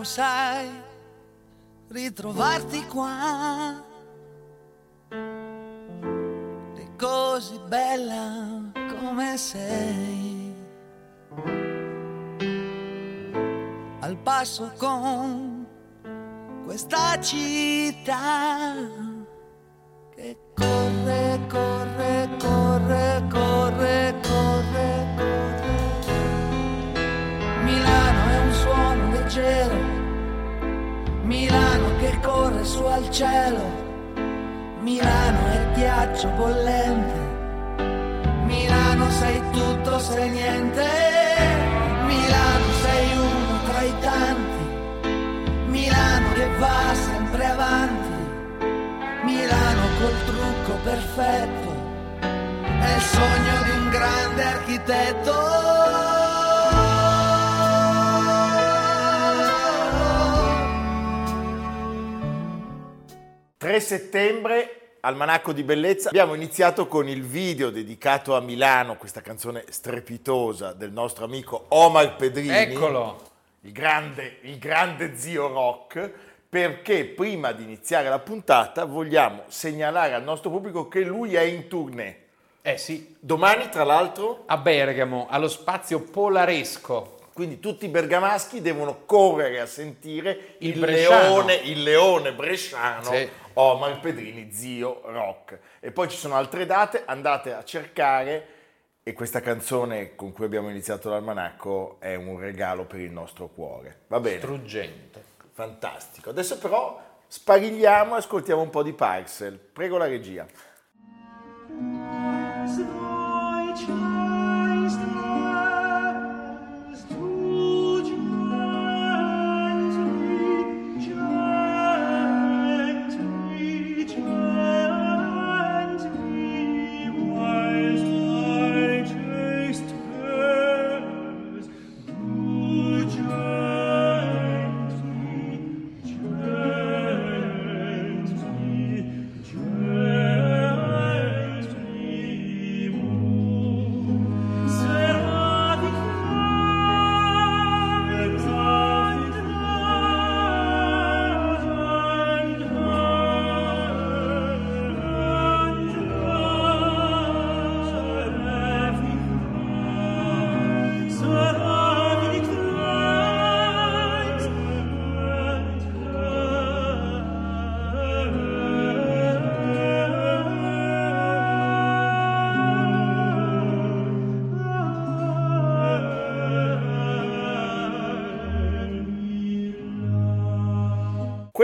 Strano, sai, ritrovarti qua. E così bella come sei. Al passo con questa città che corre, corre, cielo, Milano è ghiaccio bollente, Milano sei tutto, sei niente, Milano sei uno tra i tanti, Milano che va sempre avanti, Milano col trucco perfetto, è il sogno di un grande architetto. 3 settembre, Almanacco di Bellezza. Abbiamo iniziato con il video dedicato a Milano, questa canzone strepitosa del nostro amico Omar Pedrini. Eccolo! Il grande, il grande zio rock, perché prima di iniziare la puntata vogliamo segnalare al nostro pubblico che lui è in tournée. Eh sì, Domani, tra l'altro, a Bergamo, allo spazio Polaresco. quindi tutti i bergamaschi devono correre a sentire Il il, leone, il leone bresciano Sì. Omar Pedrini, zio rock. E poi ci sono altre date, andate a cercare e questa canzone con cui abbiamo iniziato l'almanacco è un regalo per il nostro cuore. Va bene? Struggente. Fantastico. Adesso però sparigliamo e ascoltiamo un po' di Parcel. Prego la regia.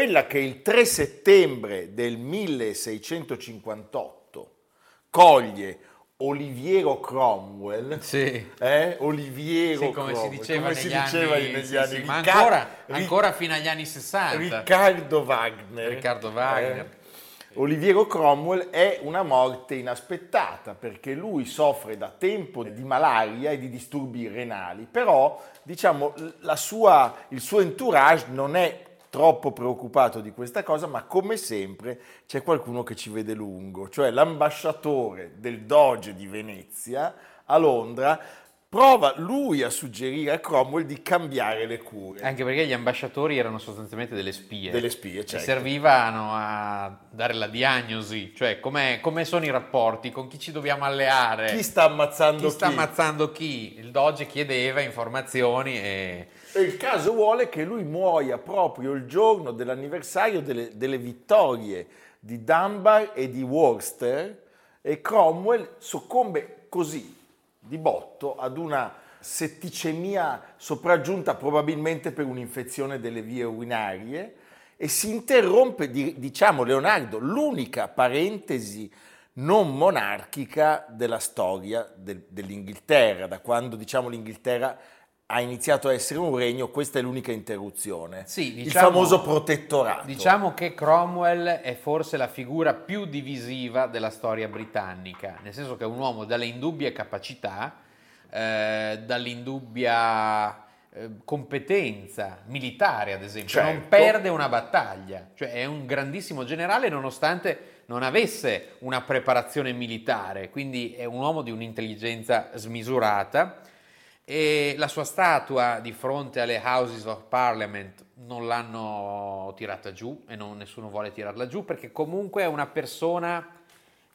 Quella che il 3 settembre del 1658 coglie Oliviero Cromwell, Sì. eh? Oliviero Sì, come si Cromwell, diceva, come negli, si anni, diceva negli sì, anni, sì, ma Ricca- ancora, Ric- ancora fino agli anni 60. Riccardo Wagner. Riccardo Wagner. Eh, Oliviero Cromwell è una morte inaspettata perché lui soffre da tempo di malaria e di disturbi renali, però diciamo la sua- il suo entourage non è troppo preoccupato di questa cosa, ma come sempre c'è qualcuno che ci vede lungo, cioè l'ambasciatore del Doge di Venezia a Londra prova lui a suggerire a Cromwell di cambiare le cure. Anche perché gli ambasciatori erano sostanzialmente delle spie. Delle spie, Che certo. servivano a dare la diagnosi, cioè come sono i rapporti, con chi ci dobbiamo alleare, Chi sta ammazzando chi sta chi? ammazzando chi. Il Doge chiedeva informazioni e... E il caso vuole che lui muoia proprio il giorno dell'anniversario delle, delle vittorie di Dunbar e di Worcester e Cromwell soccombe così, di botto, ad una setticemia sopraggiunta probabilmente per un'infezione delle vie urinarie e si interrompe, di- diciamo Leonardo, l'unica parentesi non monarchica della storia del- dell'Inghilterra, da quando diciamo l'Inghilterra ha iniziato a essere un regno, questa è l'unica interruzione. Sì, il diciamo- famoso protettorato. Diciamo che Cromwell è forse la figura più divisiva della storia britannica, nel senso che è un uomo dalle indubbie capacità, eh, dall'indubbia eh, competenza militare, ad esempio, non Certo. perde una battaglia, cioè è un grandissimo generale nonostante non avesse una preparazione militare, quindi è un uomo di un'intelligenza smisurata e la sua statua di fronte alle Houses of Parliament non l'hanno tirata giù e non- nessuno vuole tirarla giù perché comunque è una persona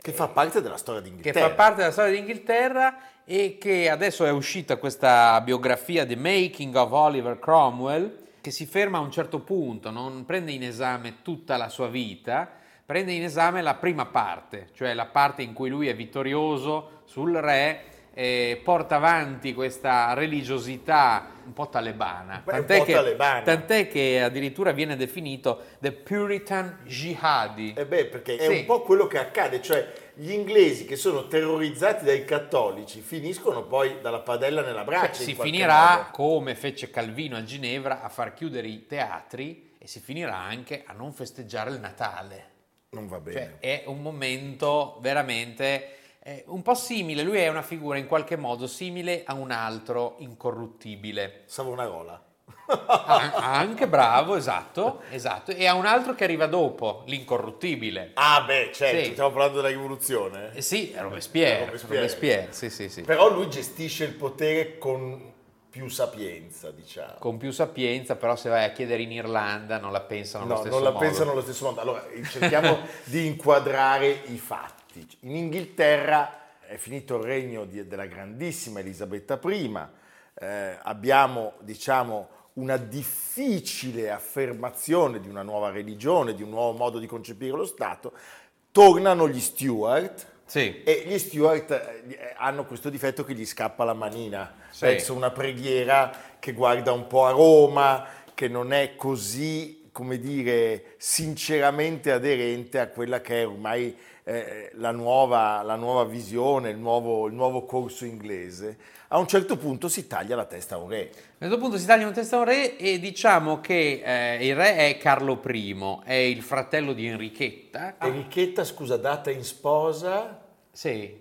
che fa parte della storia che d'Inghilterra. fa parte della storia d'Inghilterra e che adesso è uscita questa biografia The Making of Oliver Cromwell che si ferma a un certo punto, non prende in esame tutta la sua vita, prende in esame la prima parte, cioè la parte in cui lui è vittorioso sul re e porta avanti questa religiosità un po' talebana. Beh, un Tant'è po' che, talebana. tant'è che addirittura viene definito The Puritan Jihadi. Eh beh, perché è Sì. un po' quello che accade, cioè gli inglesi che sono terrorizzati dai cattolici finiscono poi dalla padella nella braccia. Cioè, si finirà, modo. come fece Calvino a Ginevra, a far chiudere i teatri e si finirà anche a non festeggiare il Natale. Non va bene. Cioè, è un momento veramente eh, un po' simile, lui è una figura in qualche modo simile a un altro incorruttibile. Savonarola. Ah, anche bravo, esatto, esatto. E a un altro che arriva dopo, l'incorruttibile. Ah beh, certo, Sì. stiamo parlando della rivoluzione. Eh sì, Robespierre, Robespierre. Robespierre, sì, sì, sì. Però lui gestisce il potere con più sapienza, diciamo. Con più sapienza, però se vai a chiedere in Irlanda non la pensano allo No, stesso non la modo. pensano allo stesso modo. Allora, cerchiamo di inquadrare i fatti. In Inghilterra è finito il regno di- della grandissima Elisabetta I, eh, abbiamo, diciamo, una difficile affermazione di una nuova religione, di un nuovo modo di concepire lo Stato, tornano gli Stuart, Sì. e gli Stewart eh, hanno questo difetto che gli scappa la manina Sì. verso una preghiera che guarda un po' a Roma, che non è così, come dire, sinceramente aderente a quella che è ormai eh, la, nuova, la nuova visione, il nuovo, il nuovo corso inglese. A un certo punto si taglia la testa a un re. A un certo punto si taglia un testa a un re e diciamo che eh, il re è Carlo I, è il fratello di Enrichetta. Enrichetta, scusa, data in sposa. Sì,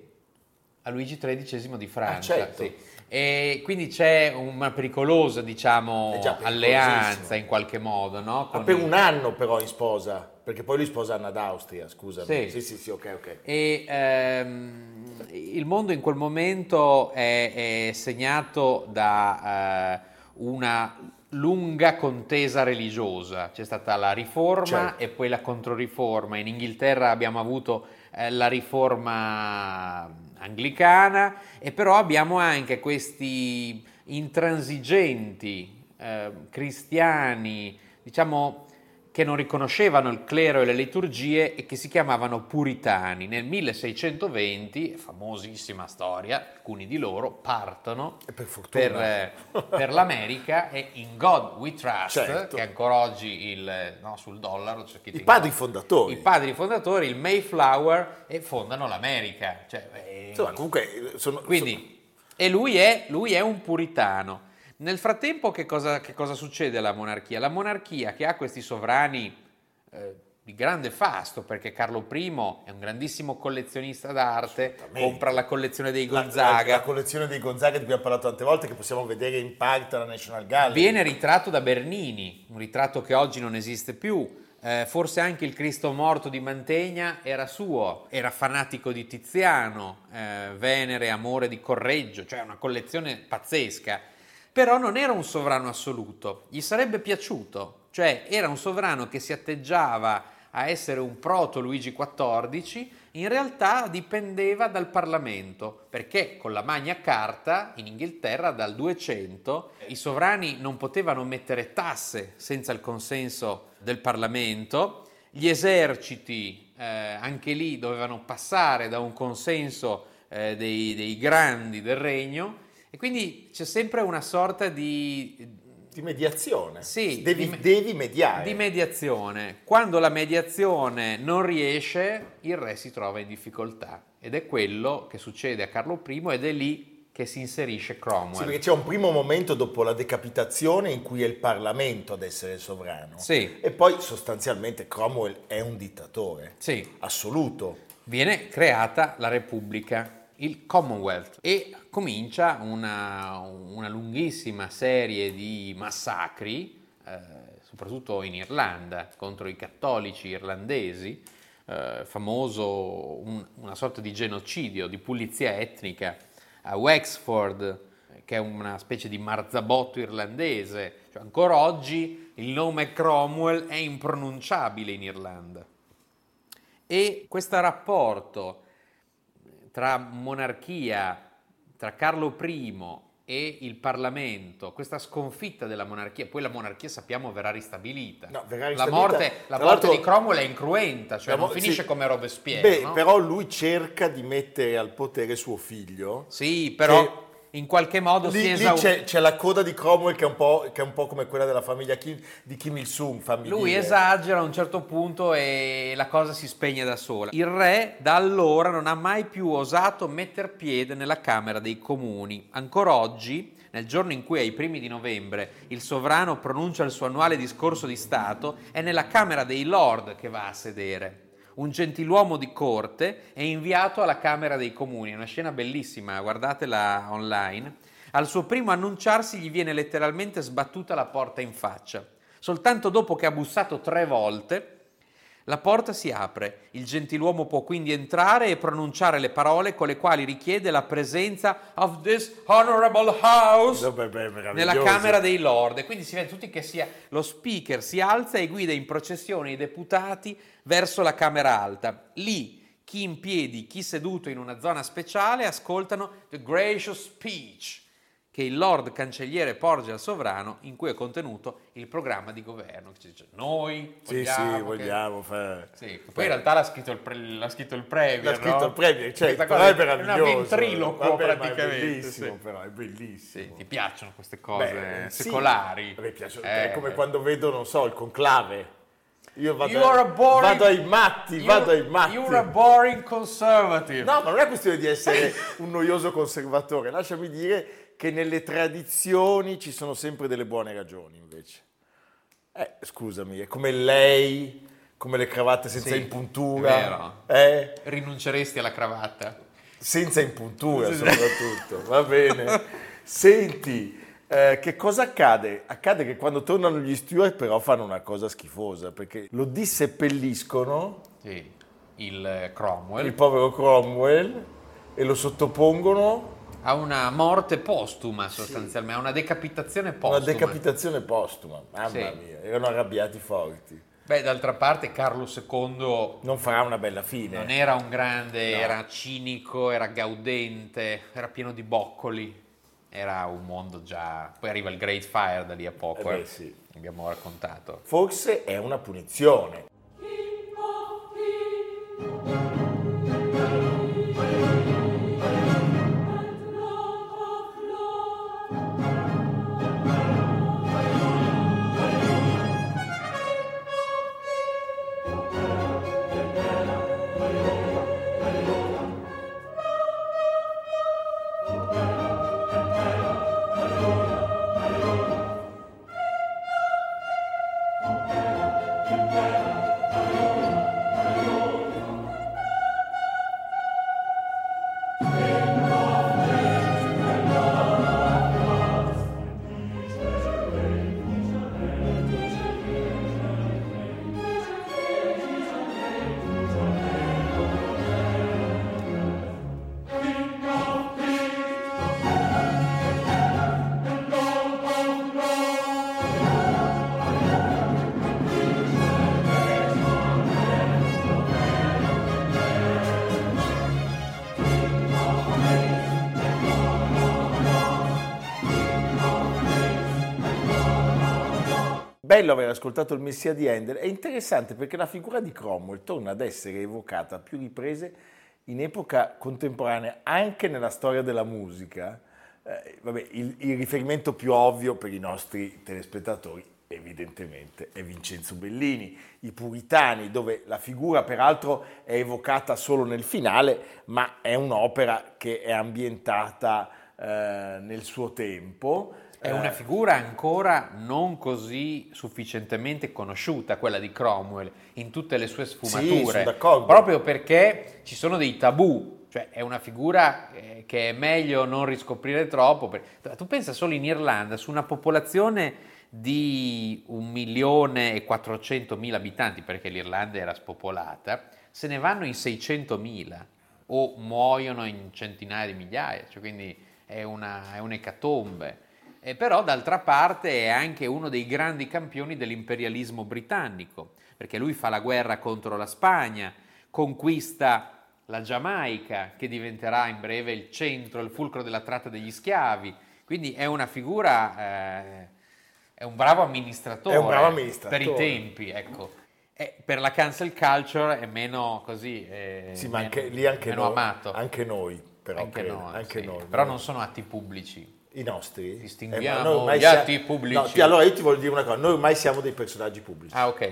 a Luigi XIII di Francia. Ah, certo. sì. E quindi c'è una pericolosa, diciamo, alleanza in qualche modo, no? Ah, Con per un anno però in sposa, perché poi lui sposa Anna d'Austria, scusami. Sì. sì, sì, sì ok, ok. E ehm, il mondo in quel momento è, è segnato da eh, una lunga contesa religiosa. C'è stata la riforma Certo. e poi la controriforma. In Inghilterra abbiamo avuto eh, la riforma anglicana e però abbiamo anche questi intransigenti eh, cristiani, diciamo che non riconoscevano il clero e le liturgie e che si chiamavano puritani. Nel 1620, famosissima storia, alcuni di loro partono per per, eh, per l'America e in God We Trust, Certo. che ancora oggi il, no, sul dollaro scritto I padri God- fondatori. i padri fondatori, il Mayflower, e fondano l'America. Cioè, eh, Insomma, comunque eh, sono, quindi, e lui è, lui è un puritano. Nel frattempo, che cosa, che cosa succede alla monarchia? La monarchia che ha questi sovrani eh, di grande fasto, perché Carlo I è un grandissimo collezionista d'arte, compra la collezione dei La- Gonzaga, La, la collezione dei Gonzaga di cui abbiamo parlato tante volte, che possiamo vedere in parte alla National Gallery. viene ritratto da Bernini, un ritratto che oggi non esiste più. Eh, forse anche il Cristo morto di Mantegna era suo, era fanatico di Tiziano, eh, Venere, amore di Correggio, cioè una collezione pazzesca. Però non era un sovrano assoluto, gli sarebbe piaciuto, cioè era un sovrano che si atteggiava a essere un proto Luigi XIV, in realtà dipendeva dal Parlamento, perché con la Magna Carta in Inghilterra dal 200 i sovrani non potevano mettere tasse senza il consenso del Parlamento, gli eserciti eh, anche lì dovevano passare da un consenso eh, dei, dei grandi del regno e quindi c'è sempre una sorta di Di mediazione. Sì, devi, di devi mediare. di mediazione. Quando la mediazione non riesce, il re si trova in difficoltà ed è quello che succede a Carlo I ed è lì che si inserisce Sì, Cromwell. perché c'è un primo momento dopo la decapitazione in cui è il Parlamento ad essere sovrano. Sì. E poi sostanzialmente Cromwell è un dittatore. Sì. Assoluto. viene creata la Repubblica, il Commonwealth, e comincia una, una lunghissima serie di massacri, eh, soprattutto in Irlanda, contro i cattolici irlandesi, eh, famoso un- una sorta di genocidio, di pulizia etnica a Wexford, che è una specie di marzabotto irlandese. Cioè, ancora oggi il nome Cromwell è impronunciabile in Irlanda. E questo rapporto tra monarchia, tra Carlo I e il Parlamento, questa sconfitta della monarchia, poi la monarchia sappiamo verrà ristabilita. No, verrà la ristabilita. morte, la morte di Cromwell è incruenta, cioè La non mo- finisce sì. come Robespierre. Beh, no? però lui cerca di mettere al potere suo figlio. Sì, però in qualche modo si Lì, lì esaurisce. c'è, c'è la coda di Cromwell che è un po', che è un po' come quella della famiglia Kim, di Kim Il-sung, fammi Lui esagera a un certo punto e la cosa si spegne da sola. Il re da allora non ha mai più osato metter piede nella Camera dei Comuni. Ancora oggi, nel giorno in cui ai primi di novembre il sovrano pronuncia il suo annuale discorso di Stato, è nella Camera dei Lord che va a sedere. Un gentiluomo di corte è inviato alla Camera dei Comuni, è una scena bellissima, guardatela online. Al suo primo annunciarsi gli viene letteralmente sbattuta la porta in faccia. Soltanto dopo che ha bussato tre volte, la porta si apre. Il gentiluomo può quindi entrare e pronunciare le parole con le quali richiede la presenza of this honorable house Vabbè, beh, meraviglioso. nella Camera dei Lord. E quindi si vede tutti che sia lo speaker si alza e guida in processione i deputati verso la Camera Alta. Lì chi in piedi, chi seduto in una zona speciale ascoltano the gracious speech che il Lord Cancelliere porge al sovrano in cui è contenuto il programma di governo. Dice noi Sì, vogliamo sì, che-" vogliamo fare... Sì, poi in realtà l'ha scritto il, pre- l'ha scritto il Premier. L'ha scritto no? il Premier, cioè, Questa cosa è meraviglioso. È una ventriloquo Vabbè, praticamente. È bellissimo, sì. però, è bellissimo. Sì, ti piacciono queste cose Beh, sì. secolari? Me piace, Eh, è come quando vedo, non so, il conclave. Io vado, a boring- vado ai matti, you- vado ai matti. You're a boring conservative. No, ma non è questione di essere un noioso conservatore, lasciami dire che nelle tradizioni ci sono sempre delle buone ragioni invece. Eh, scusami, è come lei, come le cravatte senza Sì, impuntura. Eh, Rinunceresti alla cravatta? senza impuntura soprattutto, va bene. Senti, eh, che cosa accade? Accade che quando tornano gli steward però fanno una cosa schifosa, perché lo disseppelliscono, Sì. Il Cromwell il povero Cromwell, e lo sottopongono ha una morte postuma sostanzialmente, ha una decapitazione postuma. Una decapitazione postuma, mamma Sì. mia, erano arrabbiati forti. Beh, d'altra parte Carlo II Non farà una bella fine. non era un grande, No. era cinico, era gaudente, era pieno di boccoli. Era un mondo già... Poi arriva il Great Fire da lì a poco, Eh beh, eh. sì. abbiamo raccontato. Forse è una punizione. Bello aver ascoltato il Messia di Handel. È interessante perché la figura di Cromwell torna ad essere evocata a più riprese in epoca contemporanea, anche nella storia della musica, eh, vabbè, il, il riferimento più ovvio per i nostri telespettatori evidentemente è Vincenzo Bellini, I Puritani, dove la figura peraltro è evocata solo nel finale, ma è un'opera che è ambientata eh, nel suo tempo. È una figura ancora non così sufficientemente conosciuta, quella di Cromwell, in tutte le sue sfumature. sono d'accordo. Proprio perché ci sono dei tabù, cioè è una figura eh, che è meglio non riscoprire troppo. per- Tu pensa solo in Irlanda, su una popolazione di un milione e 400 mila abitanti, perché l'Irlanda era spopolata, se ne vanno in 600 mila o muoiono in centinaia di migliaia, cioè quindi è, una, è un'ecatombe. E però d'altra parte è anche uno dei grandi campioni dell'imperialismo britannico, perché lui fa la guerra contro la Spagna, conquista la Giamaica, che diventerà in breve il centro, il fulcro della tratta degli schiavi. Quindi è una figura, eh, è un bravo amministratore, un bravo amministratore. per i tempi, ecco. E per la cancel culture è meno così, è Sì, ma meno- anche, lì anche meno noi, amato. anche noi, però, Anche credo, noi, anche sì. noi. Però no? non sono atti pubblici. I nostri? Distinguiamo Eh, gli atti pubblici. No, allora io ti voglio dire una cosa, noi ormai siamo dei personaggi pubblici. Ah, ok.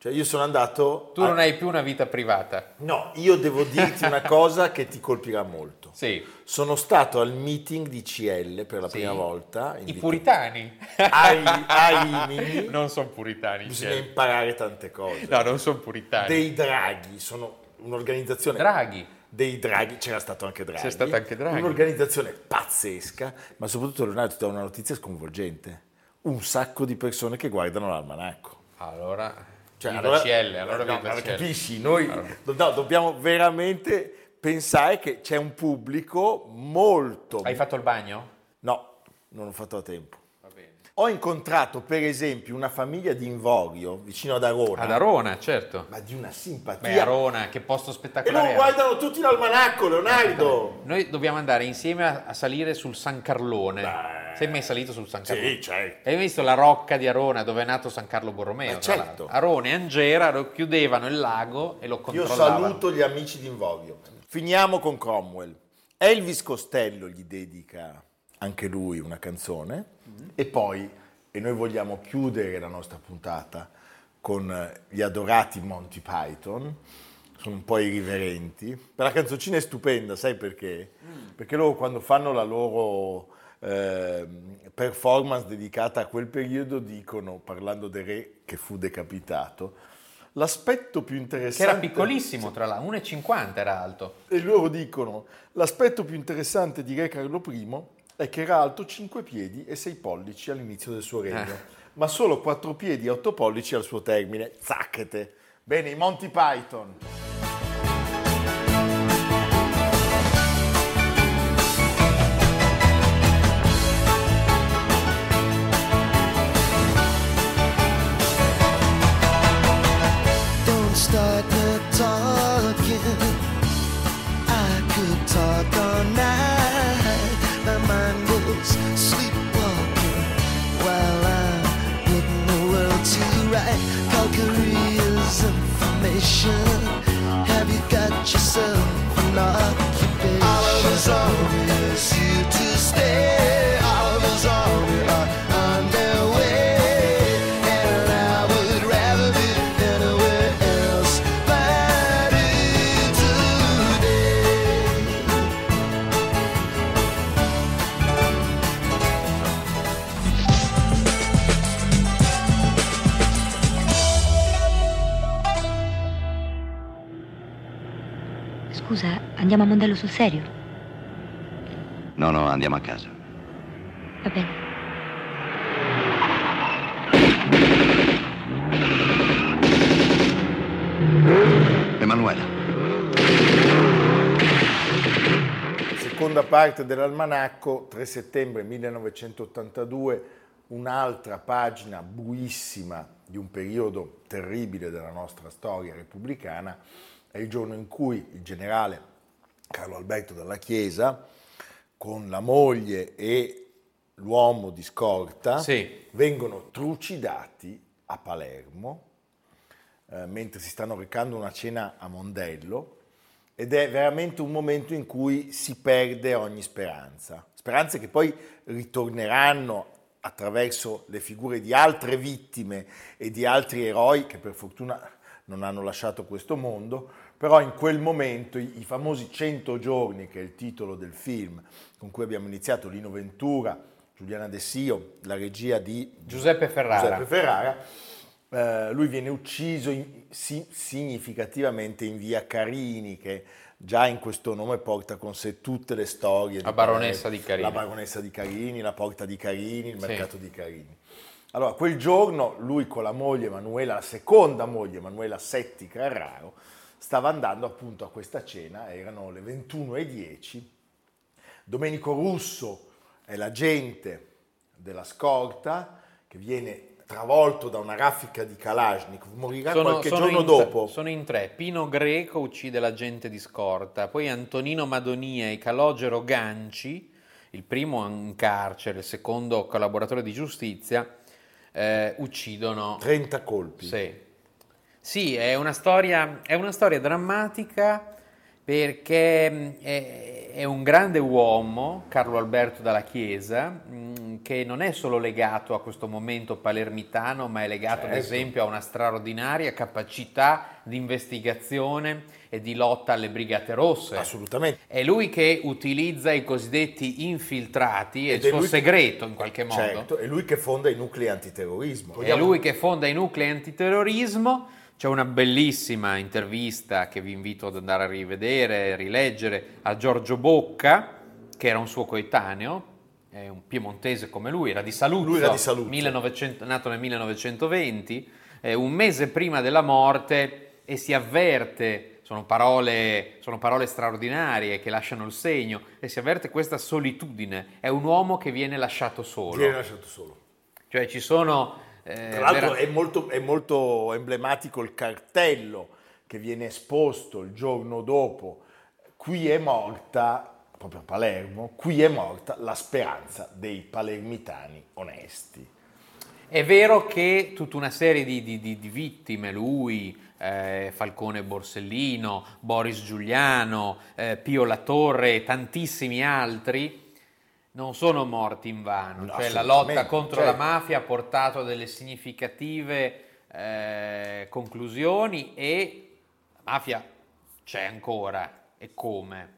Cioè io sono andato... Tu a- non hai più una vita privata. No, io devo dirti una cosa che ti colpirà molto. Sì. Sono stato al meeting di CL per la Sì. prima volta. I puritani. Ai, ai Rimini. non sono puritani. Bisogna cioè. imparare tante cose. No, non sono puritani. Dei draghi, sono un'organizzazione... Draghi. Dei draghi, c'era stato anche Draghi. C'è stato anche Draghi. Un'organizzazione pazzesca, ma soprattutto Leonardo ti dà una notizia sconvolgente. Un sacco di persone che guardano l'almanacco. Allora, Cioè, viva CL, allora no, CL. capisci, noi no, dobbiamo veramente pensare che c'è un pubblico molto... Hai fatto il bagno? No, non ho fatto a tempo. Ho incontrato per esempio una famiglia di Invorio, vicino ad Arona, Ad Arona, certo. ma di una simpatia. Beh, Arona, che posto e spettacolare. loro era. guardano tutti l'almanacco, Leonardo. Noi dobbiamo andare insieme a, a salire sul San Carlone. Beh. Sei mai salito sul San Carlone? Sì, certo. Hai visto la rocca di Arona dove è nato San Carlo Borromeo? Eh, tra certo. Arona e Angera lo chiudevano il lago e lo Io controllavano. saluto gli amici di Invorio. Finiamo con Cromwell. Elvis Costello gli dedica anche lui una canzone e poi, e noi vogliamo chiudere la nostra puntata con eh, gli adorati Monty Python, sono un po' irriverenti. Per la canzoncina è stupenda, sai perché? Perché loro quando fanno la loro ehm, performance dedicata a quel periodo dicono, parlando del re che fu decapitato, l'aspetto più Che interessante... era piccolissimo, tra l'altro, 1,50 era alto. E loro dicono, l'aspetto più interessante di Re Carlo I è che era alto 5 piedi e 6 pollici all'inizio del suo regno, Eh. ma solo 4 piedi e 8 pollici al suo termine. Zacchete! Bene, i Monty Python. Andiamo a Mondello sul serio? No, no, andiamo a casa. Va bene. Emanuela, Seconda parte dell'almanacco, 3 settembre 1982, un'altra pagina buissima di un periodo terribile della nostra storia repubblicana, è il giorno in cui il generale Carlo Alberto della Chiesa, con la moglie e l'uomo di scorta, Sì. vengono trucidati a Palermo eh, mentre si stanno recando una cena a Mondello ed è veramente un momento in cui si perde ogni speranza. Speranze che poi ritorneranno attraverso le figure di altre vittime e di altri eroi che per fortuna non hanno lasciato questo mondo, però in quel momento i, i famosi 100 giorni, che è il titolo del film con cui abbiamo iniziato, Lino Ventura, Giuliana De Sio, la regia di Giuseppe Ferrara. Giuseppe Ferrara eh, lui viene ucciso in, si, significativamente in via Carini, che già in questo nome porta con sé tutte le storie. La baronessa di Carini. La baronessa di Carini, la porta di Carini, il mercato sì. di Carini. Allora, quel giorno lui con la moglie Emanuela, la seconda moglie Emanuela Setti Carraro, stava andando appunto a questa cena, erano le 21.10. Domenico Russo è l'agente della scorta che viene travolto da una raffica di Kalashnikov, morirà sono, qualche sono giorno dopo. Tre, sono in tre. Pino Greco uccide l'agente di scorta, poi Antonino Madonia e Calogero Ganci, il primo in carcere, il secondo collaboratore di giustizia, eh, uccidono... 30 colpi. Sì. Sì, è una storia, è una storia drammatica perché è, è, un grande uomo, Carlo Alberto dalla Chiesa, che non è solo legato a questo momento palermitano, ma è legato certo. ad esempio a una straordinaria capacità di investigazione e di lotta alle brigate rosse. Assolutamente. È lui che utilizza i cosiddetti infiltrati, è il suo segreto in qualche modo. Certo, è lui che fonda i nuclei antiterrorismo. È lui che fonda i nuclei antiterrorismo c'è una bellissima intervista che vi invito ad andare a rivedere, rileggere a Giorgio Bocca, che era un suo coetaneo, è un piemontese come lui, era di Saluzzo, lui era di Saluzzo. 1900, nato nel 1920, eh, un mese prima della morte e si avverte, sono parole, sono parole straordinarie che lasciano il segno, e si avverte questa solitudine, è un uomo che viene lasciato solo. Viene lasciato solo. Cioè ci sono eh, Tra l'altro vera... è, molto, è molto emblematico il cartello che viene esposto il giorno dopo. Qui è morta, proprio a Palermo, qui è morta la speranza dei palermitani onesti. È vero che tutta una serie di, di, di, di vittime, lui, eh, Falcone Borsellino, Boris Giuliano, eh, Pio La Torre e tantissimi altri, non sono morti in vano, no, cioè la lotta contro certo. la mafia ha portato a delle significative eh, conclusioni e la mafia c'è ancora e come.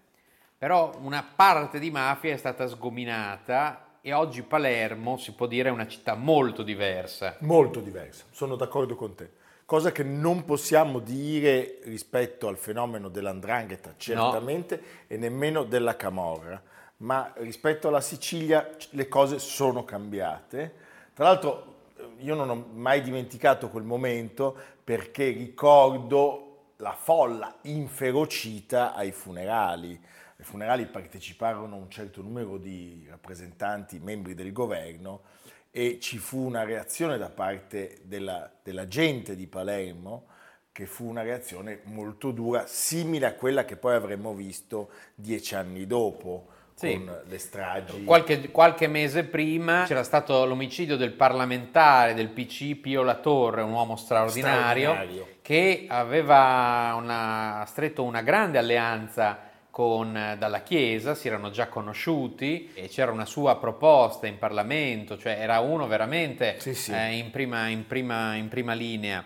Però una parte di mafia è stata sgominata e oggi Palermo si può dire è una città molto diversa. Molto diversa, sono d'accordo con te. Cosa che non possiamo dire rispetto al fenomeno dell'andrangheta, certamente, no. e nemmeno della camorra ma rispetto alla Sicilia le cose sono cambiate. Tra l'altro io non ho mai dimenticato quel momento perché ricordo la folla inferocita ai funerali. Ai funerali parteciparono un certo numero di rappresentanti, membri del governo e ci fu una reazione da parte della, della gente di Palermo che fu una reazione molto dura, simile a quella che poi avremmo visto dieci anni dopo sì. con le stragi. Qualche, qualche, mese prima c'era stato l'omicidio del parlamentare del PC Pio La Torre, un uomo straordinario, straordinario. che aveva una, stretto una grande alleanza con, dalla Chiesa, si erano già conosciuti e c'era una sua proposta in Parlamento, cioè era uno veramente sì, sì. Eh, in, prima, in, prima, in prima linea.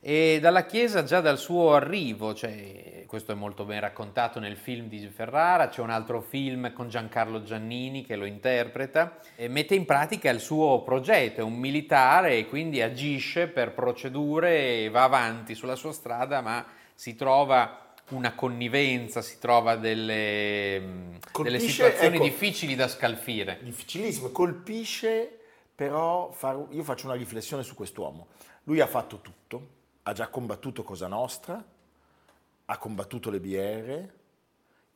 E dalla Chiesa già dal suo arrivo, cioè, questo è molto ben raccontato nel film di Ferrara, c'è un altro film con Giancarlo Giannini che lo interpreta, e mette in pratica il suo progetto, è un militare e quindi agisce per procedure e va avanti sulla sua strada, ma si trova una connivenza, si trova delle, delle situazioni ecco, difficili da scalfire. Difficilissimo, colpisce però, far, io faccio una riflessione su quest'uomo. Lui ha fatto tutto, ha già combattuto Cosa Nostra, ha combattuto le BR,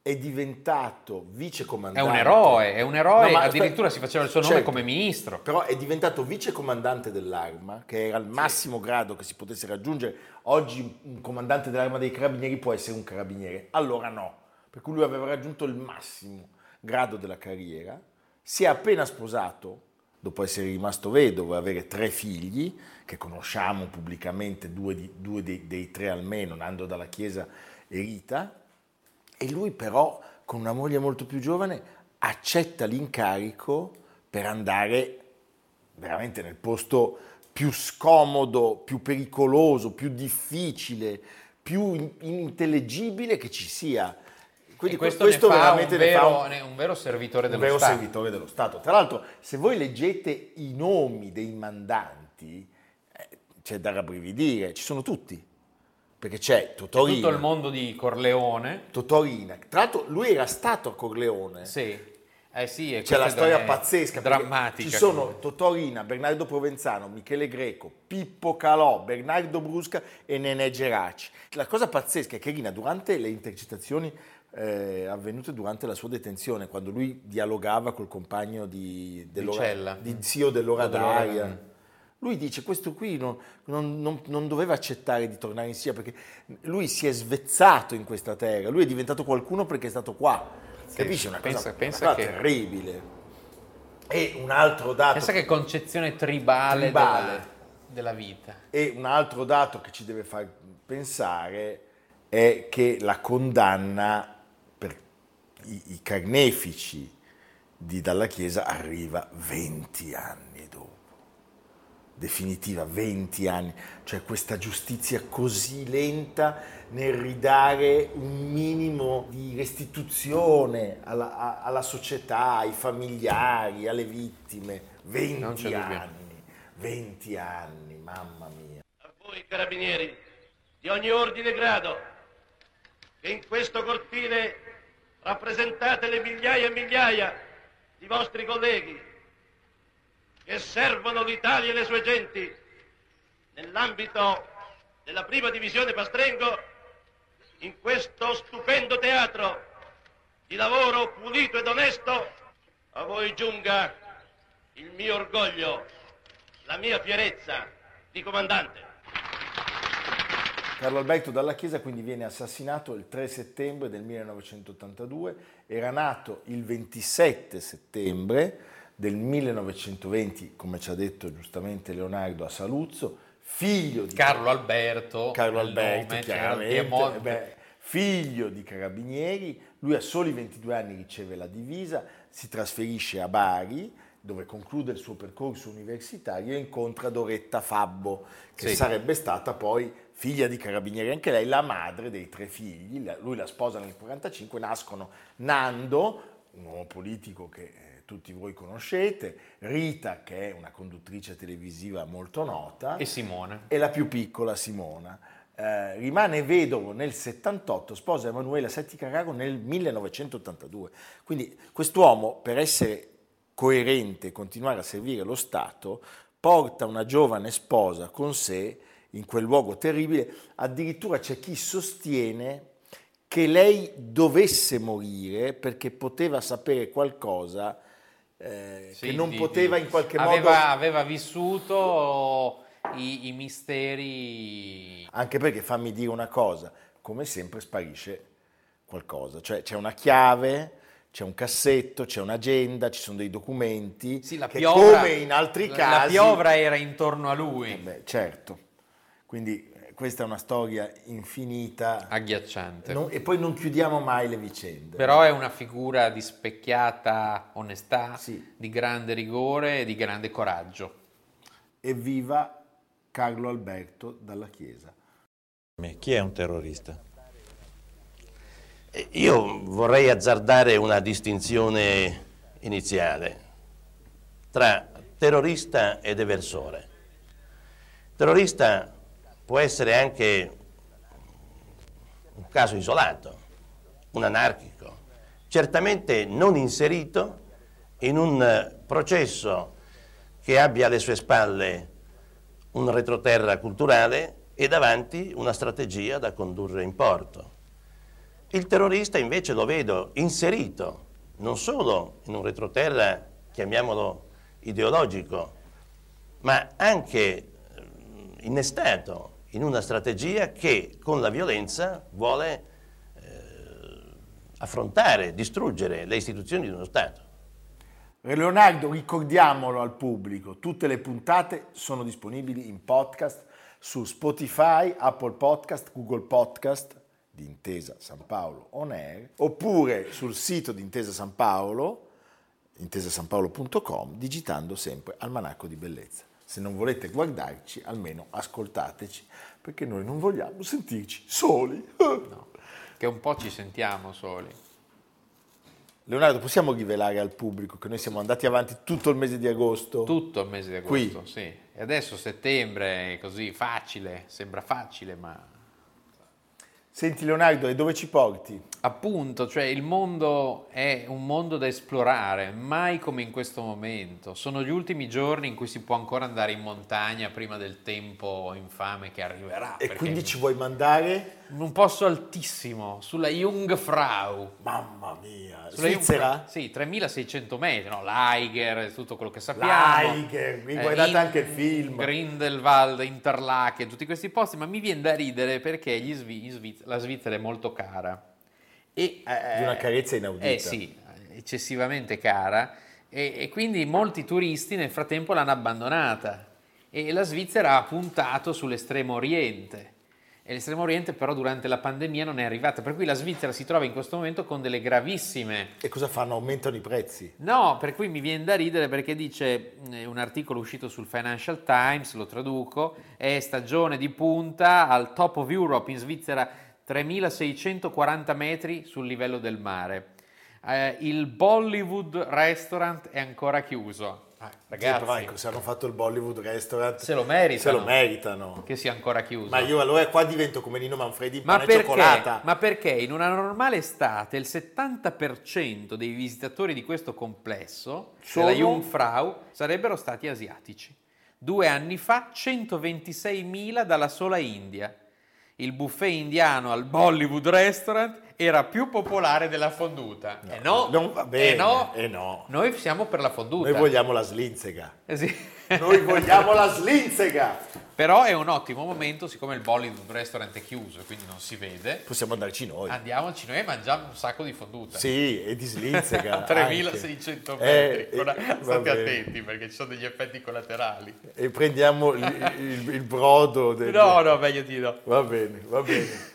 è diventato vicecomandante. È un eroe, è un eroe, no, addirittura aspetta, si faceva il suo nome certo, come ministro. Però è diventato vicecomandante dell'arma, che era il massimo sì. grado che si potesse raggiungere. Oggi un comandante dell'arma dei carabinieri può essere un carabiniere, allora no, per cui lui aveva raggiunto il massimo grado della carriera, si è appena sposato, dopo essere rimasto vedovo e avere tre figli, che conosciamo pubblicamente, due, di, due dei, dei, tre almeno, Nando dalla Chiesa e Rita, E lui però, con una moglie molto più giovane, accetta l'incarico per andare veramente nel posto più scomodo, più pericoloso, più difficile, più in- inintellegibile che ci sia. Quindi Quindi questo, questo ne fa veramente un ne fa vero, un- un vero servitore un dello vero Stato. servitore dello Stato. Tra l'altro, se voi leggete i nomi dei mandanti, eh, c'è da rabbrividire, ci sono tutti, perché c'è Totorina. Tutto il mondo di Corleone. Totorina. Tra l'altro lui era stato a Corleone. Sì. Eh sì, e C'è la storia pazzesca. Drammatica. Ci sono Totorina, Bernardo Provenzano, Michele Greco, Pippo Calò, Bernardo Brusca e Nenè Geraci. La cosa pazzesca è che Rina, durante le intercettazioni eh, avvenute durante la sua detenzione, quando lui dialogava col compagno di, dell'ora- di zio dell'ora d'aria, lui dice questo qui non, non- non- non doveva accettare di tornare in Siria perché lui si è svezzato in questa terra, lui è diventato qualcuno perché è stato qua. Capisci? È Una cosa, pensa- pensa una cosa che- terribile. E un altro dato, Pensa che concezione tribale, Tribale. Della, della vita. e un altro dato che ci deve far pensare è che la condanna i, i carnefici di Dalla Chiesa arriva 20 anni dopo. Definitiva, 20 anni. Cioè questa giustizia così lenta nel ridare un minimo di restituzione alla, a- alla società, ai familiari, alle vittime. 20 Non c'è dubbio. anni, 20 anni, mamma mia. a voi carabinieri di ogni ordine e grado che in questo cortile rappresentate le migliaia e migliaia di vostri colleghi che servono l'Italia e le sue genti nell'ambito della prima divisione Pastrengo in questo stupendo teatro di lavoro pulito ed onesto a voi giunga il mio orgoglio, la mia fierezza di comandante. Carlo Alberto Dalla Chiesa quindi viene assassinato il 3 settembre del 1982, era nato il 27 settembre del 1920, come ci ha detto giustamente Leonardo a Saluzzo, figlio di Carlo Alberto. Carlo Alberto, nome, c'era chiaramente, eh beh, figlio di carabinieri, lui a soli 22 anni riceve la divisa, si trasferisce a Bari dove conclude il suo percorso universitario e incontra Doretta Fabbo, che Sì. sarebbe stata poi figlia di carabinieri, anche lei la madre dei tre figli, La- lui la sposa nel 1945, nascono Nando, un uomo politico che eh, tutti voi conoscete, Rita che è una conduttrice televisiva molto nota E Simona. e la più piccola Simona. Eh, rimane vedovo nel 78, sposa Emanuela Setti Carraro nel 1982. Quindi quest'uomo, per essere coerente e continuare a servire lo Stato, porta una giovane sposa con sé in quel luogo terribile. Addirittura c'è chi sostiene che lei dovesse morire perché poteva sapere qualcosa eh, Sì, che non di- poteva di- in qualche aveva, modo... Aveva vissuto i, i misteri. Anche perché fammi dire una cosa, come sempre sparisce qualcosa, cioè c'è una chiave, c'è un cassetto, c'è un'agenda, ci sono dei documenti Sì, la che piovra, come in altri la- casi... La piovra era intorno a lui. Eh beh, certo, quindi eh, questa è una storia infinita Agghiacciante. Non- e poi non chiudiamo mai le vicende. Però è una figura di specchiata onestà, Sì. di grande rigore e di grande coraggio. Evviva Carlo Alberto dalla Chiesa. Chi è un terrorista? Io vorrei azzardare una distinzione iniziale tra terrorista ed eversore. Terrorista può essere anche un caso isolato, un anarchico, certamente non inserito in un eh, processo che abbia alle sue spalle un retroterra culturale e davanti una strategia da condurre in porto. Il terrorista invece lo vedo inserito non solo in un retroterra, chiamiamolo ideologico, ma anche eh, innestato in una strategia che con la violenza vuole eh, affrontare, distruggere le istituzioni di uno Stato. Leonardo, ricordiamolo al pubblico, tutte le puntate sono disponibili in podcast su Spotify, Apple Podcast, Google Podcast, di Intesa San Paolo On Air, oppure sul sito di Intesa San Paolo, intesasanpaolo.com, digitando sempre Almanacco di Bellezza. Se non volete guardarci, almeno ascoltateci, perché noi non vogliamo sentirci soli. Che un po' ci sentiamo soli. Leonardo, possiamo rivelare al pubblico che noi siamo andati avanti tutto il mese di agosto? Tutto il mese di Qui. agosto, sì. E adesso settembre è così facile, sembra facile, ma Senti Leonardo, e dove ci porti? Appunto, cioè il mondo è un mondo da esplorare, mai come in questo momento. Sono gli ultimi giorni in cui si può ancora andare in montagna prima del tempo infame che arriverà. E quindi ci vuoi mandare? In un posto altissimo, sulla Jungfrau. Mamma mia, Sulla Svizzera? Jungfrau- Sì, 3600 metri, no? L'Aiger, tutto quello che sappiamo. L'Aiger, vi guardate in- anche il film. Grindelwald, Interlaken, tutti questi posti, ma mi viene da ridere perché gli Svi- Sviz- la Svizzera è molto cara. E, Di una carezza inaudita. Eh sì, eccessivamente cara e, e quindi molti turisti nel frattempo l'hanno abbandonata e la Svizzera ha puntato sull'estremo oriente. E l'estremo oriente però durante la pandemia non è arrivata, per cui la Svizzera si trova in questo momento con delle gravissime E cosa fanno? Aumentano i prezzi? No, per cui mi viene da ridere perché dice eh, un articolo uscito sul Financial Times, lo traduco, è stagione di punta al top of Europe in Svizzera 3640 metri sul livello del mare. Eh, il Bollywood Restaurant è ancora chiuso. Ah, ragazzi, ecco, se hanno fatto il Bollywood Restaurant se lo meritano. se lo meritano. Che sia ancora chiuso. Ma io allora qua divento come Nino Manfredi in Ma perché? cioccolata. Ma perché in una normale estate il 70% dei visitatori di questo complesso, Sono? della Jungfrau, sarebbero stati asiatici. Due anni fa 126.000 dalla sola India. Il buffet indiano al Bollywood Restaurant era più popolare della fonduta. e no, non va bene, e no, e no. Noi siamo per la fonduta. Noi vogliamo la slinzega. Eh sì. Noi vogliamo la slinzega. Però è un ottimo momento, siccome il Bollywood Restaurant è chiuso, quindi non si vede. Possiamo andarci noi. Andiamoci noi e mangiamo un sacco di fonduta. Sì, e di slinzega. 3600 anche. metri. Eh, eh, state attenti perché ci sono degli effetti collaterali. E prendiamo il, il- il brodo. del- No, no, meglio di no. Va bene, va bene.